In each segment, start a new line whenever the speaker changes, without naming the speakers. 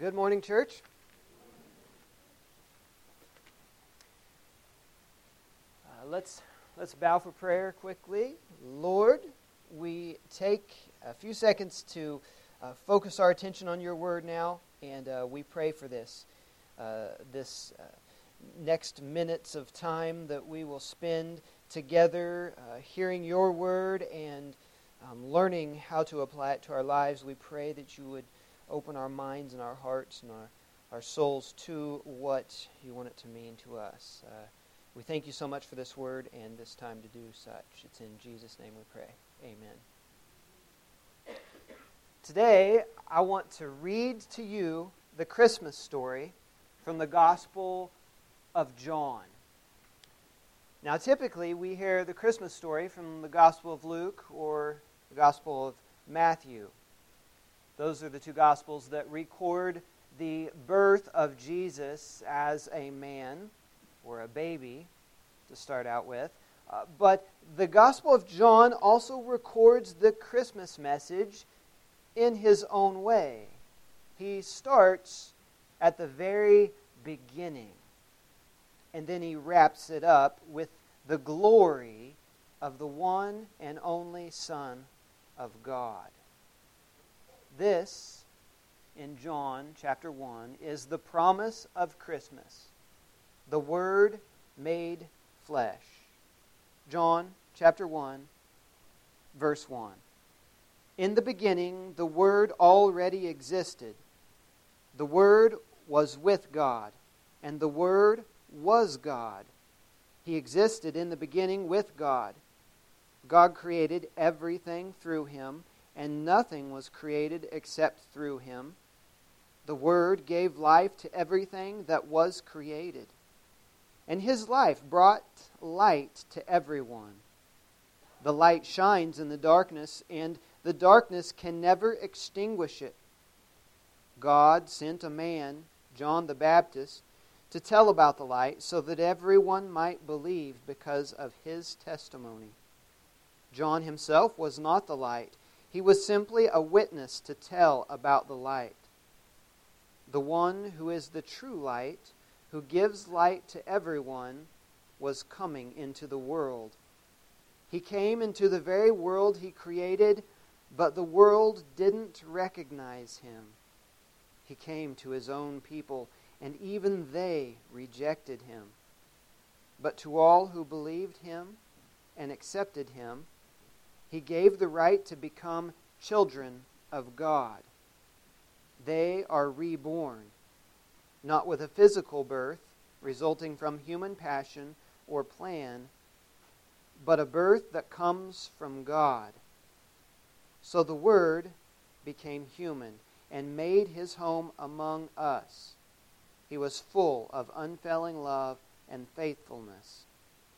Good morning, church. Uh, let's let's bow for prayer quickly. Lord, we take a few seconds to uh, focus our attention on your word now, and uh, we pray for this uh, this uh, next minutes of time that we will spend together, uh, hearing your word and um, learning how to apply it to our lives. We pray that you would open our minds and our hearts and our, our souls to what you want it to mean to us. Uh, we thank you so much for this word and this time to do such. It's in Jesus' name we pray. Amen. Today, I want to read to you the Christmas story from the Gospel of John. Now, typically, we hear the Christmas story from the Gospel of Luke or the Gospel of Matthew. Those are the two Gospels that record the birth of Jesus as a man or a baby to start out with. Uh, but the Gospel of John also records the Christmas message in his own way. He starts at the very beginning, and then he wraps it up with the glory of the one and only Son of God. This, in John chapter 1, is the promise of Christmas the Word made flesh. John chapter 1, verse 1. In the beginning, the Word already existed. The Word was with God, and the Word was God. He existed in the beginning with God. God created everything through him and nothing was created except through him. The Word gave life to everything that was created, and his life brought light to everyone. The light shines in the darkness, and the darkness can never extinguish it. God sent a man, John the Baptist, to tell about the light so that everyone might believe because of his testimony. John himself was not the light he was simply a witness to tell about the light. The one who is the true light, who gives light to everyone, was coming into the world. He came into the very world he created, but the world didn't recognize him. He came to his own people, and even they rejected him. But to all who believed him and accepted him, he gave the right to become children of God. They are reborn, not with a physical birth resulting from human passion or plan, but a birth that comes from God. So the Word became human and made his home among us. He was full of unfailing love and faithfulness,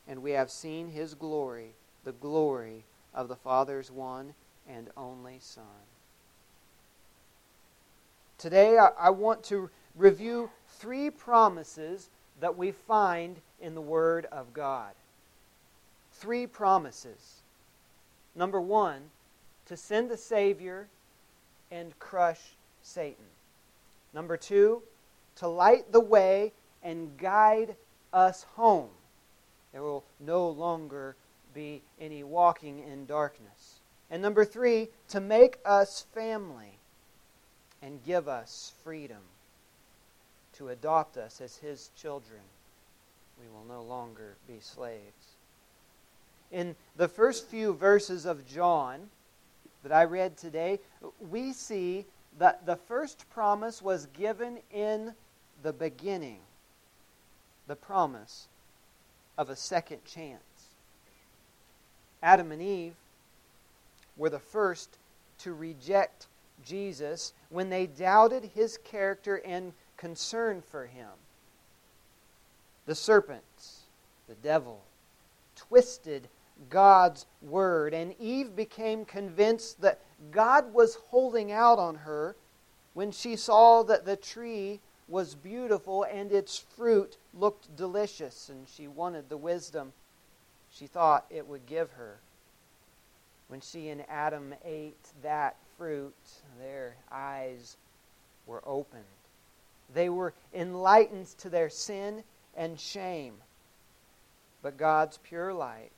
and we have seen his glory, the glory of the Father's one and only Son. Today, I want to review three promises that we find in the Word of God. Three promises. Number one, to send the Savior and crush Satan. Number two, to light the way and guide us home. There will no longer be any walking in darkness. And number three, to make us family and give us freedom, to adopt us as his children. We will no longer be slaves. In the first few verses of John that I read today, we see that the first promise was given in the beginning the promise of a second chance. Adam and Eve were the first to reject Jesus when they doubted his character and concern for him. The serpents, the devil, twisted God's word, and Eve became convinced that God was holding out on her when she saw that the tree was beautiful and its fruit looked delicious, and she wanted the wisdom she thought it would give her. When she and Adam ate that fruit, their eyes were opened They were enlightened to their sin and shame. But God's pure light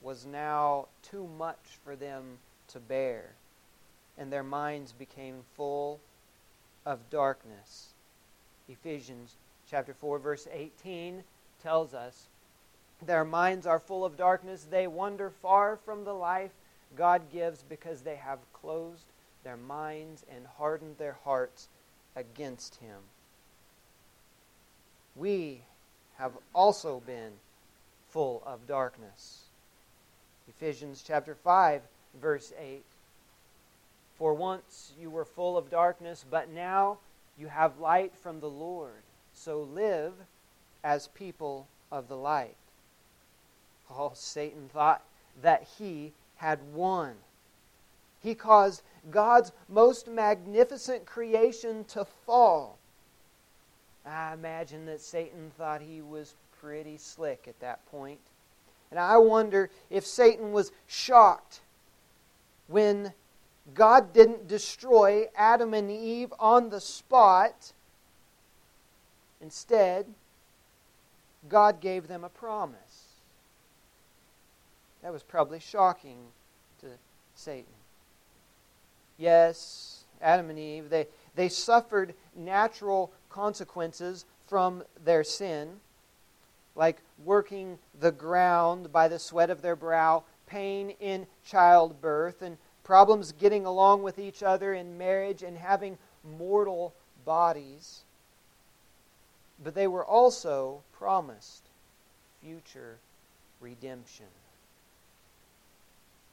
was now too much for them to bear, and their minds became full of darkness. Ephesians chapter 4 verse 18 tells us their minds are full of darkness. They wander far from the life God gives because they have closed their minds and hardened their hearts against him. We have also been full of darkness. Ephesians chapter 5 verse 8 For once you were full of darkness but now you have light from the Lord. So live as people of the light. Satan thought that he had won. He caused God's most magnificent creation to fall. I imagine that Satan thought he was pretty slick at that point. And I wonder if Satan was shocked when God didn't destroy Adam and Eve on the spot Instead, God gave them a promise. That was probably shocking to Satan. Yes, Adam and Eve, they, they suffered natural consequences from their sin, like working the ground by the sweat of their brow, pain in childbirth, and problems getting along with each other in marriage and having mortal bodies but they were also promised future redemption.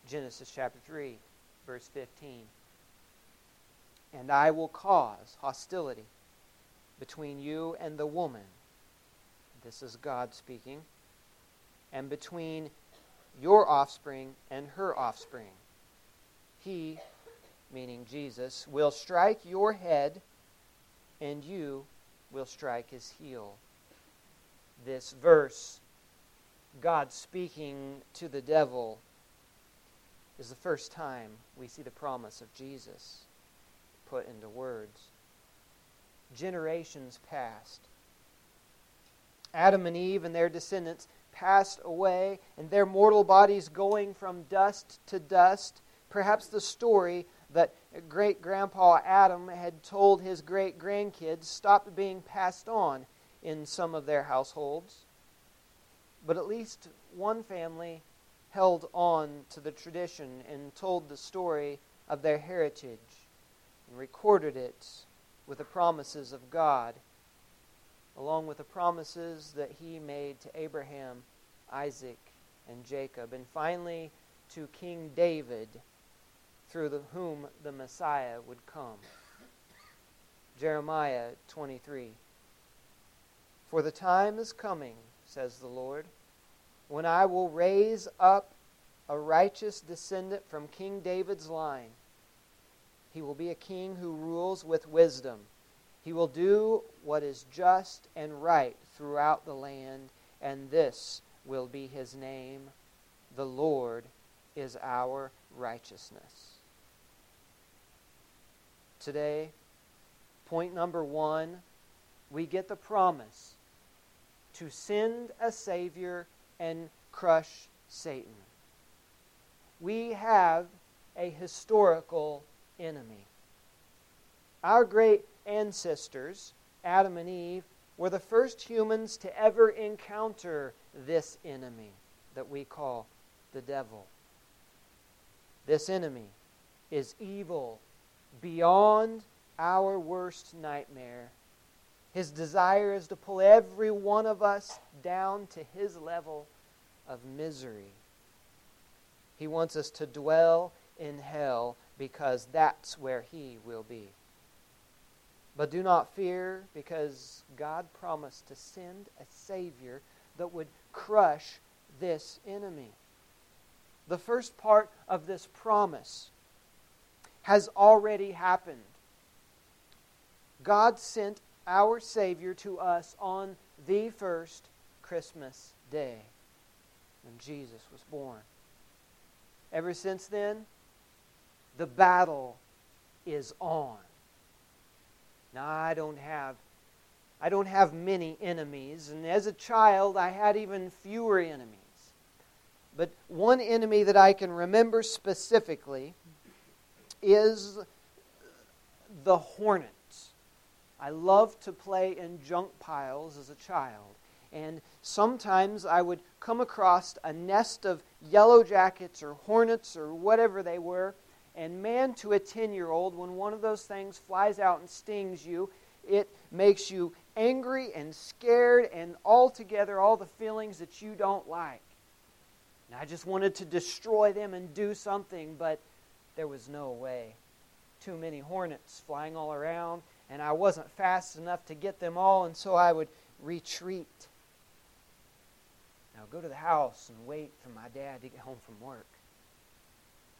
Genesis chapter 3, verse 15. And I will cause hostility between you and the woman. This is God speaking. And between your offspring and her offspring. He, meaning Jesus, will strike your head, and you will strike his heel. This verse, God speaking to the devil, is the first time we see the promise of Jesus put into words. Generations passed. Adam and Eve and their descendants passed away, and their mortal bodies going from dust to dust. Perhaps the story that great grandpa Adam had told his great grandkids stopped being passed on in some of their households. But at least one family held on to the tradition and told the story of their heritage and recorded it with the promises of God, along with the promises that He made to Abraham, Isaac, and Jacob, and finally to King David through the, whom the Messiah would come. Jeremiah 23. For the time is coming, says the Lord, when I will raise up a righteous descendant from King David's line. He will be a king who rules with wisdom. He will do what is just and right throughout the land, and this will be his name. The Lord is our righteousness today. Point number one we get the promise to send a Savior and crush Satan. We have a historical enemy. Our great ancestors, Adam and Eve, were the first humans to ever encounter this enemy that we call the devil. This enemy is evil beyond our worst nightmare. His desire is to pull every one of us down to his level of misery. He wants us to dwell in hell because that's where he will be. But do not fear because God promised to send a Savior that would crush this enemy. The first part of this promise has already happened. God sent our Savior to us on the first Christmas day when Jesus was born. Ever since then, the battle is on. Now, I don't have I don't have many enemies, and as a child I had even fewer enemies. But one enemy that I can remember specifically is the hornets. I loved to play in junk piles as a child. And sometimes I would come across a nest of yellow jackets or hornets or whatever they were. And man, to a 10 year old, when one of those things flies out and stings you, it makes you angry and scared and altogether all the feelings that you don't like. And I just wanted to destroy them and do something, but there was no way. Too many hornets flying all around, and I wasn't fast enough to get them all, and so I would retreat. Now go to the house and wait for my dad to get home from work.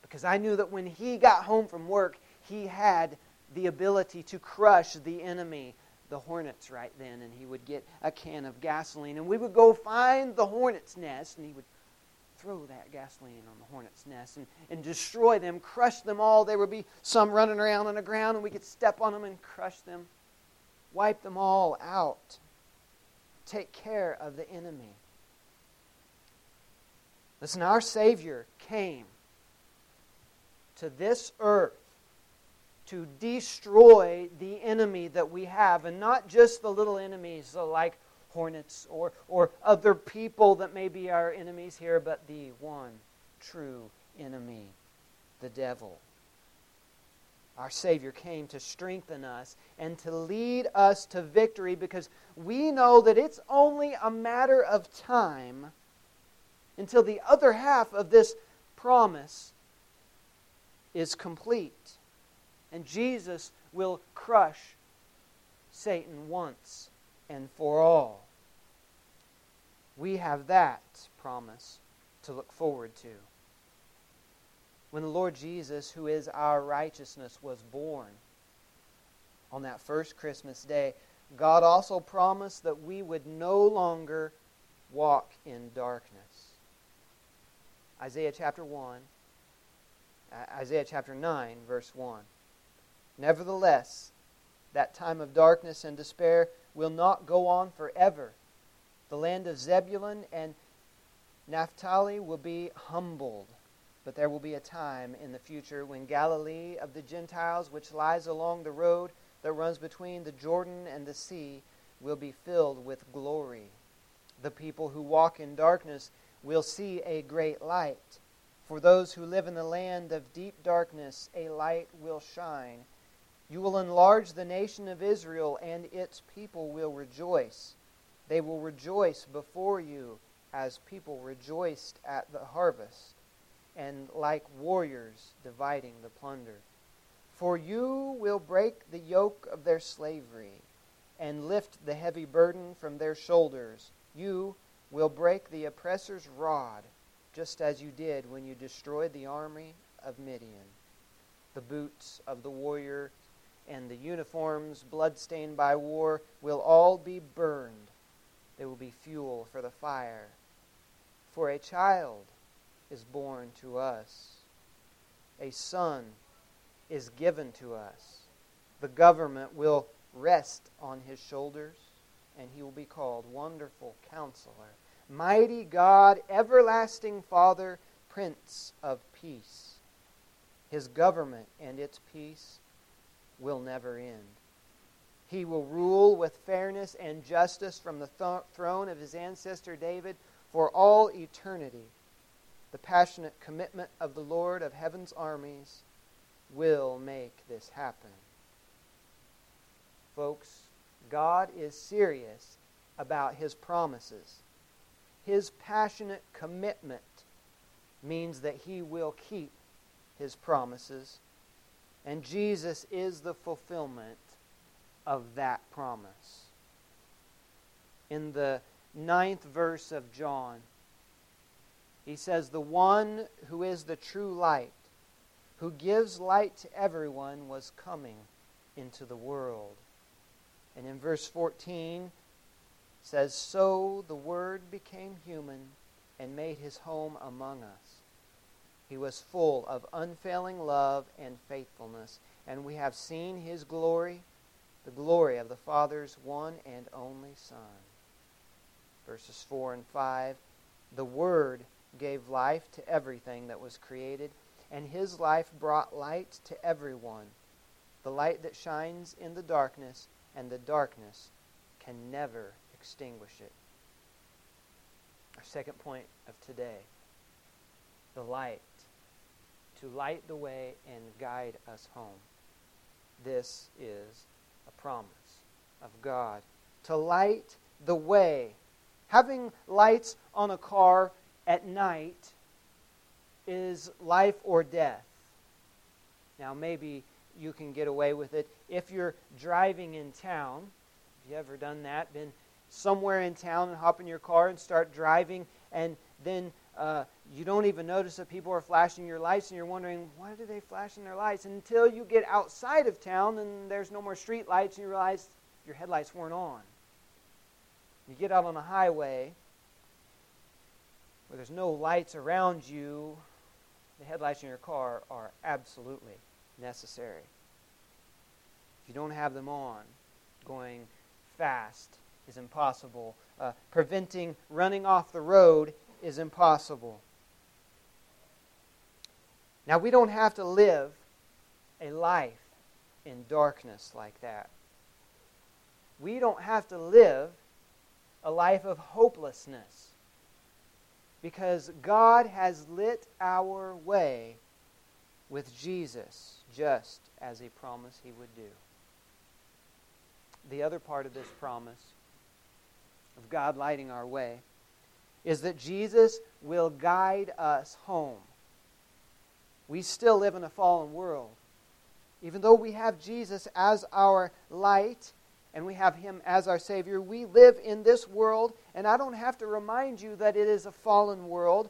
Because I knew that when he got home from work, he had the ability to crush the enemy, the hornets, right then. And he would get a can of gasoline, and we would go find the hornet's nest, and he would throw that gasoline on the hornet's nest and, and destroy them, crush them all. There would be some running around on the ground, and we could step on them and crush them, wipe them all out, take care of the enemy. Listen, our Savior came to this earth to destroy the enemy that we have, and not just the little enemies like hornets or, or other people that may be our enemies here, but the one true enemy, the devil. Our Savior came to strengthen us and to lead us to victory because we know that it's only a matter of time until the other half of this promise is complete. And Jesus will crush Satan once and for all. We have that promise to look forward to. When the Lord Jesus, who is our righteousness, was born on that first Christmas day, God also promised that we would no longer walk in darkness. Isaiah chapter 1, uh, Isaiah chapter 9, verse 1. Nevertheless, that time of darkness and despair will not go on forever. The land of Zebulun and Naphtali will be humbled, but there will be a time in the future when Galilee of the Gentiles, which lies along the road that runs between the Jordan and the sea, will be filled with glory. The people who walk in darkness will see a great light. For those who live in the land of deep darkness, a light will shine. You will enlarge the nation of Israel, and its people will rejoice. They will rejoice before you as people rejoiced at the harvest, and like warriors dividing the plunder. For you will break the yoke of their slavery, and lift the heavy burden from their shoulders. You will break the oppressor's rod, just as you did when you destroyed the army of Midian. The boots of the warrior and the uniforms bloodstained by war will all be burned. They will be fuel for the fire. For a child is born to us, a son is given to us. The government will rest on his shoulders and he will be called Wonderful Counselor, Mighty God, Everlasting Father, Prince of Peace. His government and its peace will never end. He will rule with fairness and justice from the th- throne of his ancestor David for all eternity. The passionate commitment of the Lord of heaven's armies will make this happen. Folks, God is serious about his promises. His passionate commitment means that he will keep his promises, and Jesus is the fulfillment of that promise. In the ninth verse of John, he says, The one who is the true light, who gives light to everyone, was coming into the world. And in verse 14 says, So the Word became human and made his home among us. He was full of unfailing love and faithfulness, and we have seen his glory, the glory of the Father's one and only Son. Verses 4 and 5 The Word gave life to everything that was created, and his life brought light to everyone. The light that shines in the darkness, and the darkness can never extinguish it. Our second point of today the light, to light the way and guide us home. This is a promise of God. To light the way. Having lights on a car at night is life or death. Now, maybe you can get away with it if you're driving in town. Have you ever done that? Been somewhere in town and hop in your car and start driving, and then uh, you don't even notice that people are flashing your lights, and you're wondering, why do they flash in their lights? Until you get outside of town and there's no more street lights, and you realize your headlights weren't on. You get out on the highway where there's no lights around you, the headlights in your car are absolutely necessary. If you don't have them on, going fast is impossible. Uh, preventing running off the road is impossible. Now, we don't have to live a life in darkness like that. We don't have to live a life of hopelessness because God has lit our way with Jesus just as He promised He would do. The other part of this promise of God lighting our way is that Jesus will guide us home. We still live in a fallen world. Even though we have Jesus as our light and we have Him as our Savior, we live in this world, and I don't have to remind you that it is a fallen world.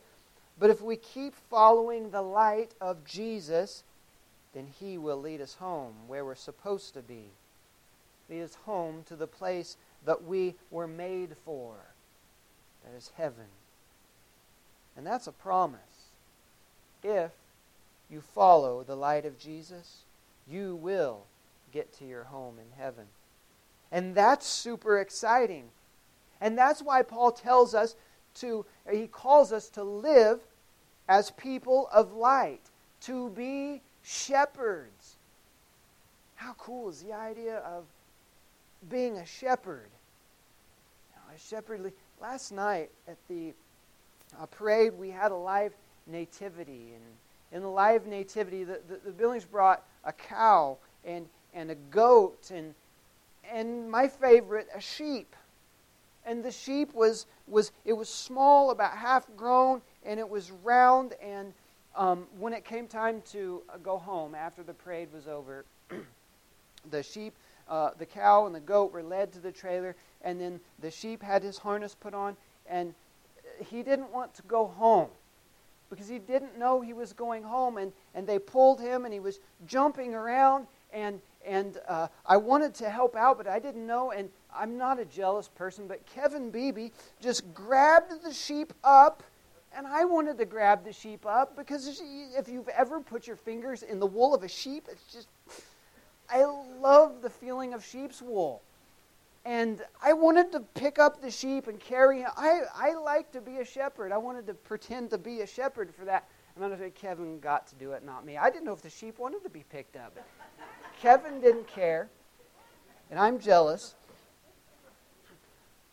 But if we keep following the light of Jesus, then He will lead us home where we're supposed to be. Lead us home to the place that we were made for. That is heaven. And that's a promise. If you follow the light of Jesus, you will get to your home in heaven. And that's super exciting. And that's why Paul tells us to, he calls us to live as people of light, to be shepherds. How cool is the idea of being a shepherd? Now, a. Last night at the uh, parade, we had a live nativity. And in the live nativity, the, the, the Billings brought a cow and, and a goat and, and my favorite, a sheep. And the sheep was, was it was small, about half grown, and it was round. And um, when it came time to uh, go home after the parade was over, the sheep, uh, the cow, and the goat were led to the trailer, and then the sheep had his harness put on, and he didn't want to go home because he didn't know he was going home, and, and they pulled him, and he was jumping around, and and uh, I wanted to help out, but I didn't know, and I'm not a jealous person, but Kevin Beebe just grabbed the sheep up, and I wanted to grab the sheep up because if you've ever put your fingers in the wool of a sheep, it's just, I love the feeling of sheep's wool and I wanted to pick up the sheep and carry him. I, I like to be a shepherd. I wanted to pretend to be a shepherd for that. And then I said, Kevin got to do it, not me. I didn't know if the sheep wanted to be picked up. Kevin didn't care, and I'm jealous.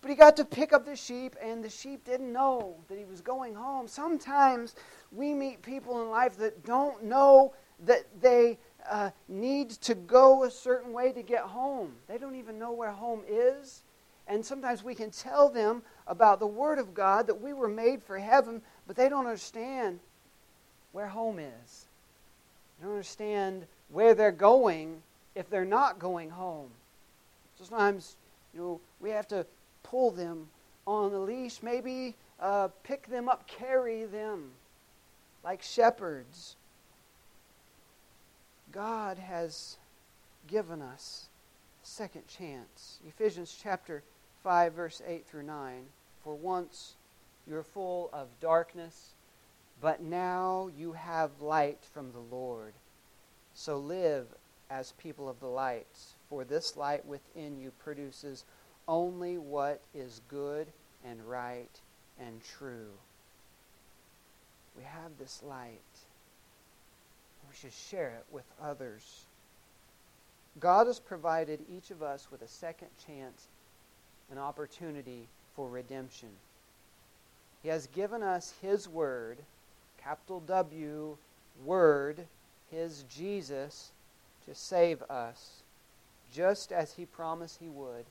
But he got to pick up the sheep, and the sheep didn't know that he was going home. Sometimes we meet people in life that don't know that they uh, need to go a certain way to get home. They don't even know where home is. And sometimes we can tell them about the Word of God that we were made for heaven, but they don't understand where home is. They don't understand where they're going if they're not going home. Sometimes, you know, we have to pull them on the leash, maybe uh, pick them up, carry them like shepherds God has given us a second chance. Ephesians chapter 5, verse 8 through 9. For once you're full of darkness, but now you have light from the Lord. So live as people of the light, for this light within you produces only what is good and right and true. We have this light. We should share it with others. God has provided each of us with a second chance, an opportunity for redemption. He has given us His Word, capital W, Word, His Jesus, to save us, just as He promised He would.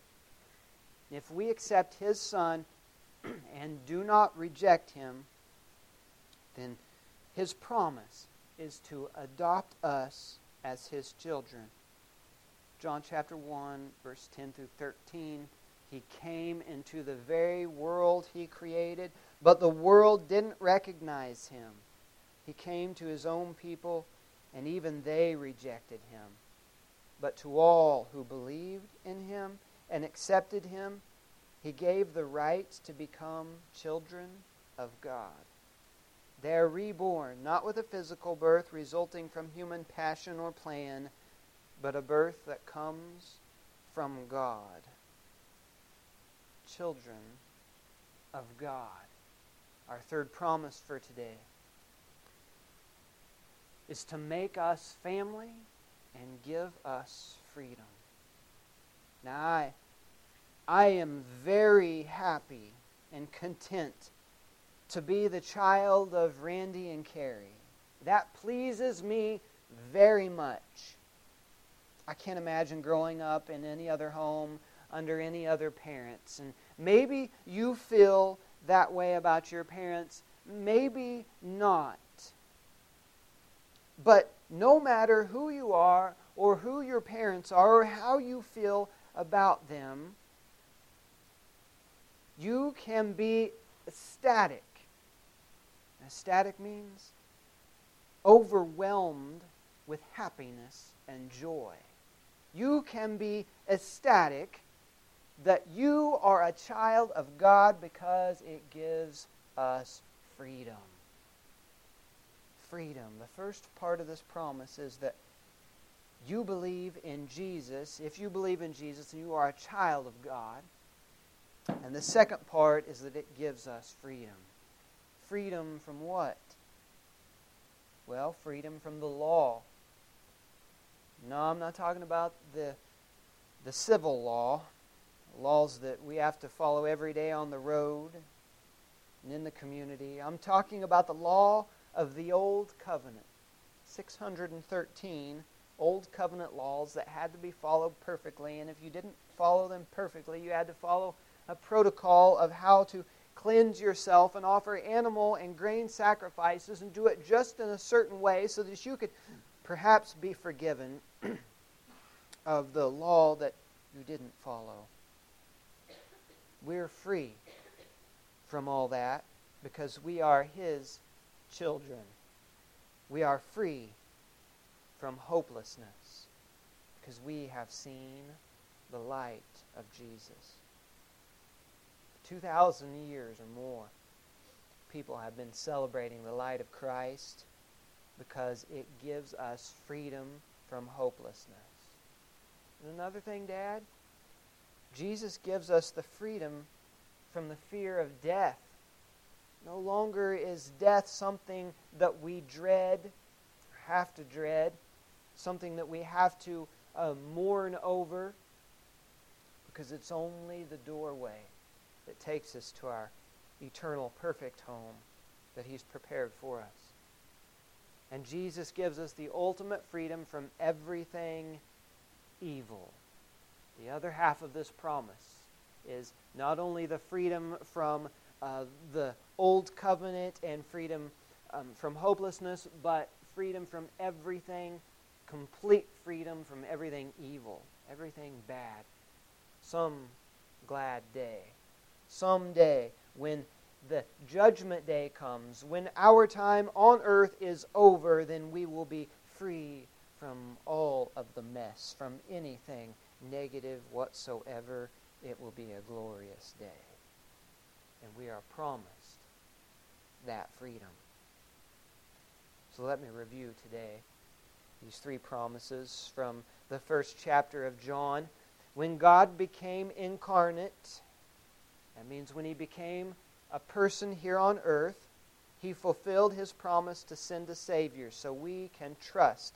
If we accept His Son and do not reject Him, then His promise is to adopt us as His children. John chapter 1, verse 10 through 13. He came into the very world he created, but the world didn't recognize him. He came to his own people, and even they rejected him. But to all who believed in him and accepted him, he gave the right to become children of God. They are reborn, not with a physical birth resulting from human passion or plan but a birth that comes from God. Children of God. Our third promise for today is to make us family and give us freedom. Now, I, I am very happy and content to be the child of Randy and Carrie. That pleases me very much. I can't imagine growing up in any other home under any other parents. And maybe you feel that way about your parents, maybe not. But no matter who you are, or who your parents are, or how you feel about them, you can be ecstatic. Ecstatic means overwhelmed with happiness and joy you can be ecstatic that you are a child of God because it gives us freedom. Freedom. The first part of this promise is that you believe in Jesus. If you believe in Jesus, you are a child of God. And the second part is that it gives us freedom. Freedom from what? Well, freedom from the law no, I'm not talking about the, the civil law, laws that we have to follow every day on the road and in the community. I'm talking about the law of the Old Covenant. 613 Old Covenant laws that had to be followed perfectly, and if you didn't follow them perfectly, you had to follow a protocol of how to cleanse yourself and offer animal and grain sacrifices and do it just in a certain way so that you could perhaps be forgiven of the law that you didn't follow. We're free from all that because we are His children. We are free from hopelessness because we have seen the light of Jesus. 2,000 years or more, people have been celebrating the light of Christ because it gives us freedom from hopelessness. And another thing, Dad, Jesus gives us the freedom from the fear of death. No longer is death something that we dread, have to dread, something that we have to uh, mourn over, because it's only the doorway that takes us to our eternal, perfect home that He's prepared for us. And Jesus gives us the ultimate freedom from everything evil. The other half of this promise is not only the freedom from uh, the old covenant and freedom um, from hopelessness, but freedom from everything, complete freedom from everything evil, everything bad. Some glad day. Someday when the judgment day comes, when our time on earth is over, then we will be free from all of the mess, from anything negative whatsoever. It will be a glorious day. And we are promised that freedom. So let me review today. these three promises from the first chapter of John. When God became incarnate, that means when he became a person here on earth, he fulfilled his promise to send a Savior, so we can trust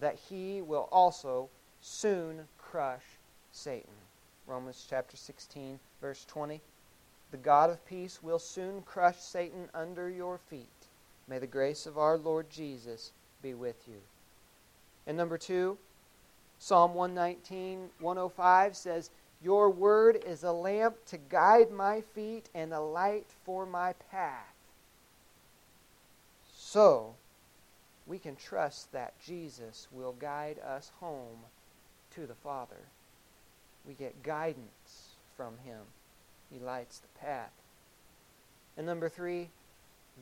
that he will also soon crush Satan. Romans chapter 16, verse 20. The God of peace will soon crush Satan under your feet. May the grace of our Lord Jesus be with you. And number two, Psalm 119, 105 says, Your word is a lamp to guide my feet and a light for my path. So, we can trust that Jesus will guide us home to the Father. We get guidance from Him. He lights the path. And number three,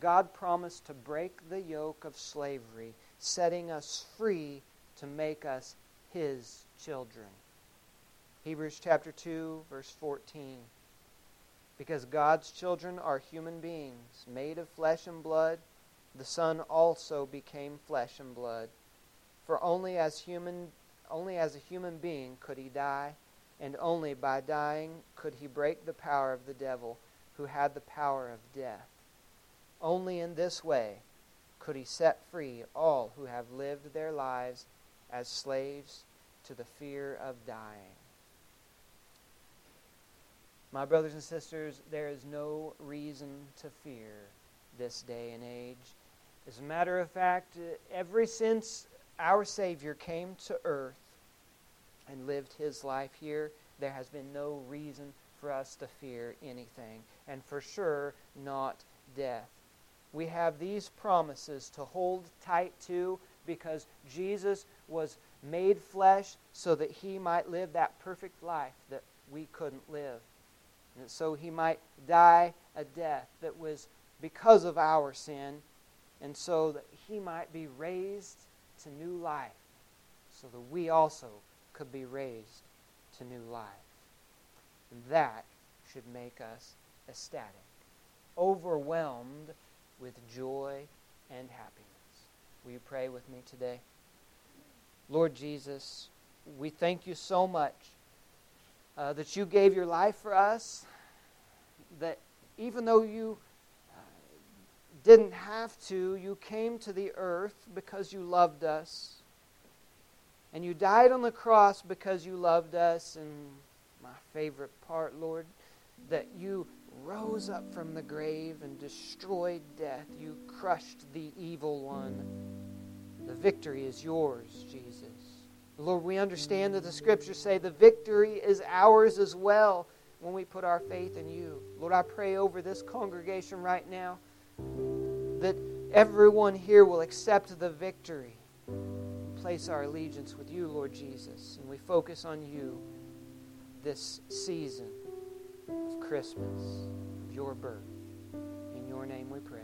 God promised to break the yoke of slavery, setting us free to make us His children. Hebrews chapter 2, verse 14. Because God's children are human beings, made of flesh and blood, the Son also became flesh and blood. For only as human only as a human being could he die, and only by dying could he break the power of the devil, who had the power of death. Only in this way could he set free all who have lived their lives as slaves to the fear of dying. My brothers and sisters, there is no reason to fear this day and age. As a matter of fact, ever since our Savior came to earth and lived his life here, there has been no reason for us to fear anything, and for sure not death. We have these promises to hold tight to because Jesus was made flesh so that he might live that perfect life that we couldn't live. And so he might die a death that was because of our sin, and so that he might be raised to new life, so that we also could be raised to new life. And that should make us ecstatic, overwhelmed with joy and happiness. Will you pray with me today? Lord Jesus, we thank you so much uh, that you gave your life for us, that even though you uh, didn't have to, you came to the earth because you loved us. And you died on the cross because you loved us. And my favorite part, Lord, that you rose up from the grave and destroyed death. You crushed the evil one. The victory is yours, Jesus. Lord, we understand that the scriptures say the victory is ours as well when we put our faith in you. Lord, I pray over this congregation right now that everyone here will accept the victory place our allegiance with you, Lord Jesus, and we focus on you this season of Christmas, of your birth. In your name we pray.